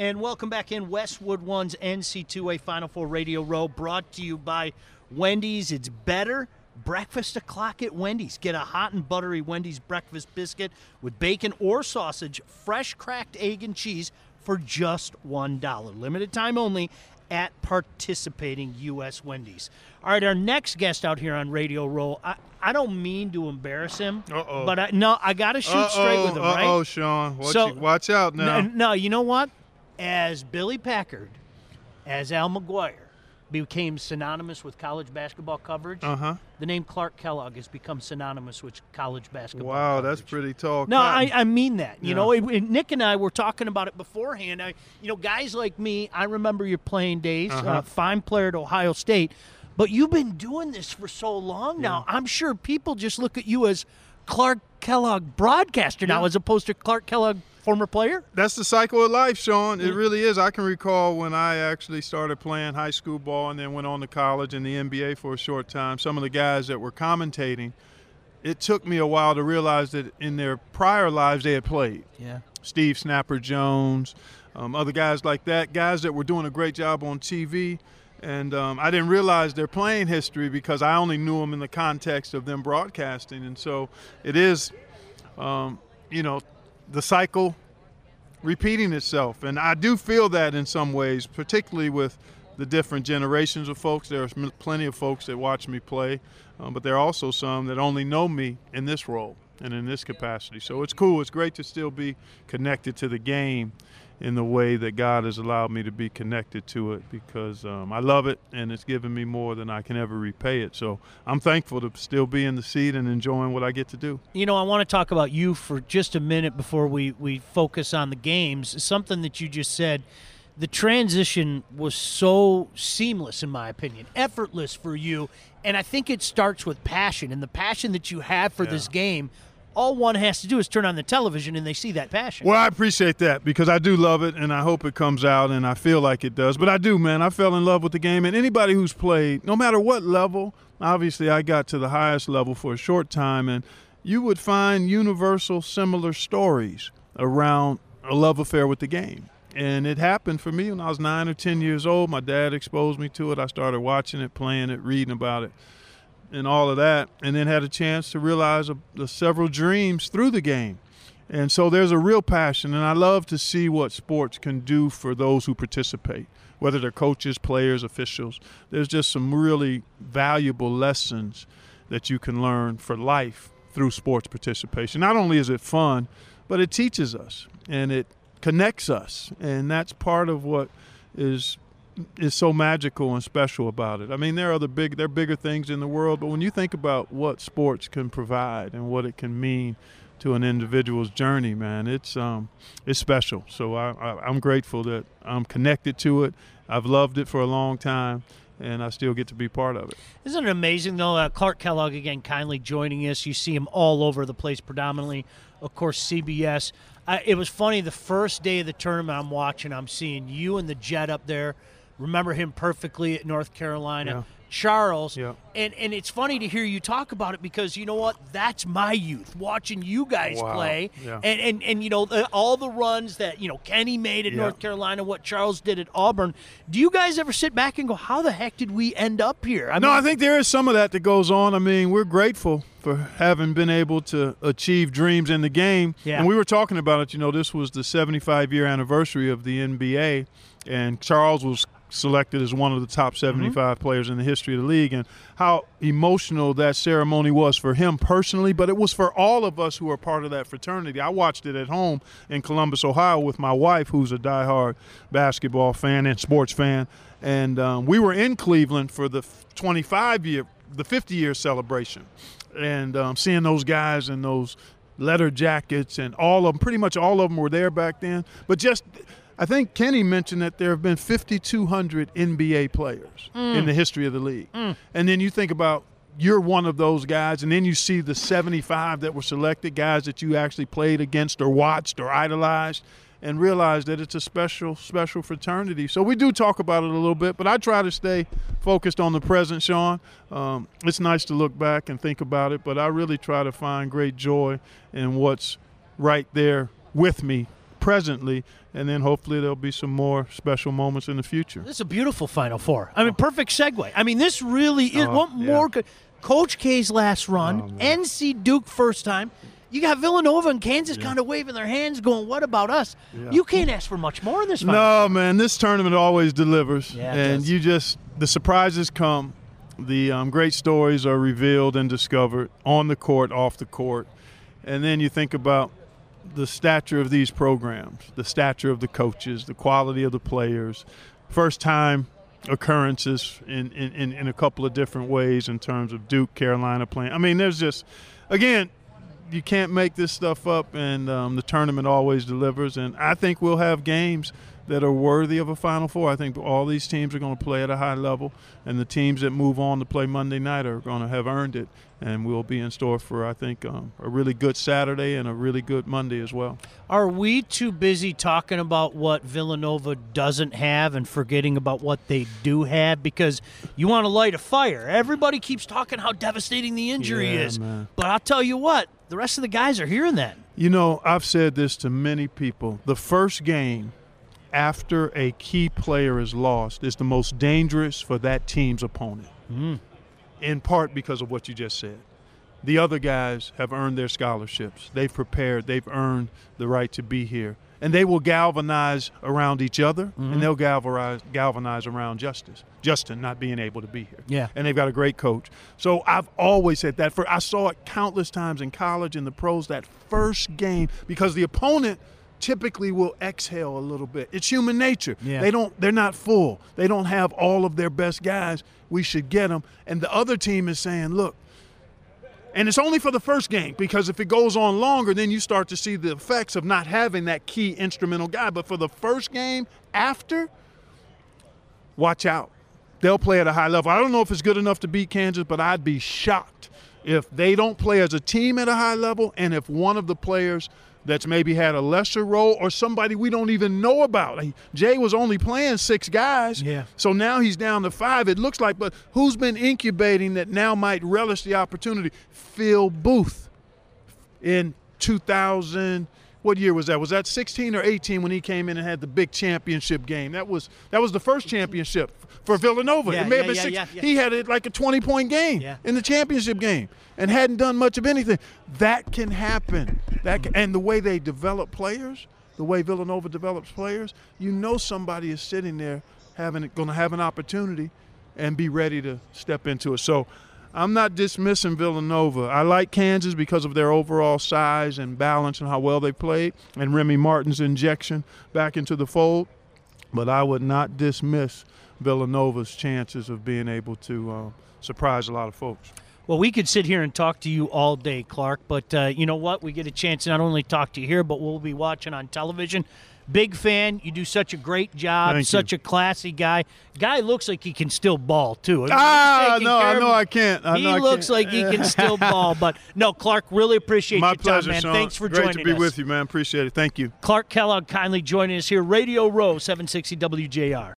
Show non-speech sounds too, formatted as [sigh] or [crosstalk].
and welcome back in Westwood One's NC2A Final Four Radio Row, brought to you by Wendy's. It's better breakfast o'clock at Wendy's. Get a hot and buttery Wendy's breakfast biscuit with bacon or sausage, fresh cracked egg and cheese for just $1. Limited time only at participating U.S. Wendy's. All right, our next guest out here on Radio Row, I, I don't mean to embarrass him, Uh-oh. but I, no, I got to shoot straight with him, right? Oh, Sean. Watch, So- you- watch out now. No, no, you know what? As Billy Packer, as Al McGuire became synonymous with college basketball coverage, Uh huh. the name Clark Kellogg has become synonymous with college basketball. Wow, that's pretty tall. No, I. I mean that. You Yeah. know, it- it- Nick and I were talking about it beforehand. I, you know, guys like me, I remember your playing days. Uh-huh. Uh, fine player at Ohio State, but you've been doing this for so long now. I'm sure people just look at you as Clark Kellogg broadcaster now, Yeah. as opposed to Clark Kellogg former player. That's the cycle of life, Sean. It really is. I can recall when I actually started playing high school ball and then went on to college and the NBA for a short time. Some of the guys that were commentating, it took me a while to realize that in their prior lives they had played. Yeah. Steve Snapper Jones, um, other guys like that, guys that were doing a great job on TV. And um, I didn't realize their playing history because I only knew them in the context of them broadcasting. And so it is, um, you know, the cycle repeating itself. And I do feel that in some ways, particularly with the different generations of folks. There's plenty of folks that watch me play, um, but there are also some that only know me in this role and in this capacity. So it's cool. It's great to still be connected to the game in the way that God has allowed me to be connected to it because um, I love it and it's given me more than I can ever repay it. So I'm thankful to still be in the seat and enjoying what I get to do. You know, I want to talk about you for just a minute before we, we focus on the games. Something that you just said. The transition was so seamless, in my opinion, effortless for you. And I think it starts with passion. And the passion that you have for this game, all one has to do is turn on the television and they see that passion. Well, I appreciate that because I do love it and I hope it comes out and I feel like it does. But I do, man. I fell in love with the game. And anybody who's played, no matter what level, obviously I got to the highest level for a short time, and you would find universal similar stories around a love affair with the game. And it happened for me when I was nine or 10 years old. My dad exposed me to it. I started watching it, playing it, reading about it and all of that, and then had a chance to realize a, the several dreams through the game. And so there's a real passion, and I love to see what sports can do for those who participate, whether they're coaches, players, officials. There's just some really valuable lessons that you can learn for life through sports participation. Not only is it fun, but it teaches us and it connects us, and that's part of what is is so magical and special about it. I mean, there are other big, there are bigger things in the world, but when you think about what sports can provide and what it can mean to an individual's journey, man, it's um, it's special. So I, I, I'm grateful that I'm connected to it. I've loved it for a long time, and I still get to be part of it. Isn't it amazing, though? Uh, Clark Kellogg, again, kindly joining us. You see him all over the place, predominantly, of course, CBS. It was funny, the first day of the tournament I'm watching, I'm seeing you and the Jet up there. Remember him perfectly at North Carolina. Yeah. Charles. Yeah. And, and it's funny to hear you talk about it because you know what? That's my youth, watching you guys Wow. play. Yeah. And, and, and, you know, the, all the runs that, you know, Kenny made at Yeah. North Carolina, what Charles did at Auburn. Do you guys ever sit back and go, how the heck did we end up here? I No, mean, I think there is some of that that goes on. I mean, we're grateful for having been able to achieve dreams in the game. Yeah. And we were talking about it. You know, this was the 75 year anniversary of the NBA, and Charles was selected as one of the top 75 players in the history of the league, and how emotional that ceremony was for him personally, but it was for all of us who are part of that fraternity. I watched it at home in Columbus, Ohio, with my wife, who's a diehard basketball fan and sports fan, and um, we were in Cleveland for the 25 year, the 50 year celebration, and um, seeing those guys in those leather jackets and all of them, pretty much all of them were there back then. But just, I think Kenny mentioned that there have been 5,200 NBA players in the history of the league, and then you think about. You're one of those guys, and then you see the 75 that were selected, guys that you actually played against or watched or idolized and realize that it's a special, special fraternity. So we do talk about it a little bit, but I try to stay focused on the present, Sean. Um, it's nice to look back and think about it, but I really try to find great joy in what's right there with me presently, and then hopefully there'll be some more special moments in the future. This is a beautiful Final Four. I mean, perfect segue. I mean, this really is. Oh, what yeah. more could Coach K's last run, Oh. NC Duke first time. You got Villanova and Kansas kind of waving their hands, going, "What about us?" Yeah. You can't ask for much more in this. Final No, man, this tournament always delivers, Yeah, and you just the surprises come, the um, great stories are revealed and discovered on the court, off the court, and then you think about the stature of these programs, the stature of the coaches, the quality of the players, first time occurrences in, in, in, a couple of different ways in terms of Duke, Carolina playing. I mean, there's just, again, you can't make this stuff up, and um, the tournament always delivers. And I think we'll have games that are worthy of a Final Four. I think all these teams are going to play at a high level, and the teams that move on to play Monday night are going to have earned it. And we'll be in store for, I think, um, a really good Saturday and a really good Monday as well. Are we too busy talking about what Villanova doesn't have and forgetting about what they do have? Because you want to light a fire. Everybody keeps talking how devastating the injury Yeah, is. man. But I'll tell you what, the rest of the guys are hearing that. You know, I've said this to many people. The first game after a key player is lost is the most dangerous for that team's opponent. Mm. In part because of what you just said. The other guys have earned their scholarships. They've prepared, they've earned the right to be here. And they will galvanize around each other and mm-hmm. they'll galvanize, galvanize around Justice. Justin not being able to be here Yeah. and they've got a great coach. So I've always said that. For I saw it countless times in college in the pros that first game because the opponent typically will exhale a little bit. It's human nature. Yeah. They don't. They're not full. They don't have all of their best guys. We should get them. And the other team is saying, look. And it's only for the first game because if it goes on longer, then you start to see the effects of not having that key instrumental guy. But for the first game after, watch out. They'll play at a high level. I don't know if it's good enough to beat Kansas, but I'd be shocked if they don't play as a team at a high level and if one of the players that's maybe had a lesser role or somebody we don't even know about. Jay was only playing six guys. Yeah. So now he's down to five. It looks like, but who's been incubating that now might relish the opportunity? Phil Booth in 2000 what year was that? Was that 16 or 18 when he came in and had the big championship game? That was that was the first championship for villanova. Yeah, it may yeah, have been yeah, six yeah, yeah. he had it like a 20 point game in the championship game and hadn't done much of anything. That can happen. That can, and the way they develop players the way villanova develops players you know somebody is sitting there having going to have an opportunity and be ready to step into it. So I'm not dismissing Villanova. I like Kansas because of their overall size and balance and how well they played, and Remy Martin's injection back into the fold. But I would not dismiss Villanova's chances of being able to uh, surprise a lot of folks. Well, we could sit here and talk to you all day, Clark, but uh, you know what? We get a chance to not only talk to you here, but we'll be watching on television. Big fan. You do such a great job. Thank such you. a classy guy. Guy looks like he can still ball too. If Ah, he's no, I know I can't. I he know I looks can't. like he can [laughs] still ball. But no, Clark, really appreciate My your time, man. Sean. Thanks for Great joining to be us. with you, man. Appreciate it. Thank you. Clark Kellogg kindly joining us here. Radio Row, 760 WJR.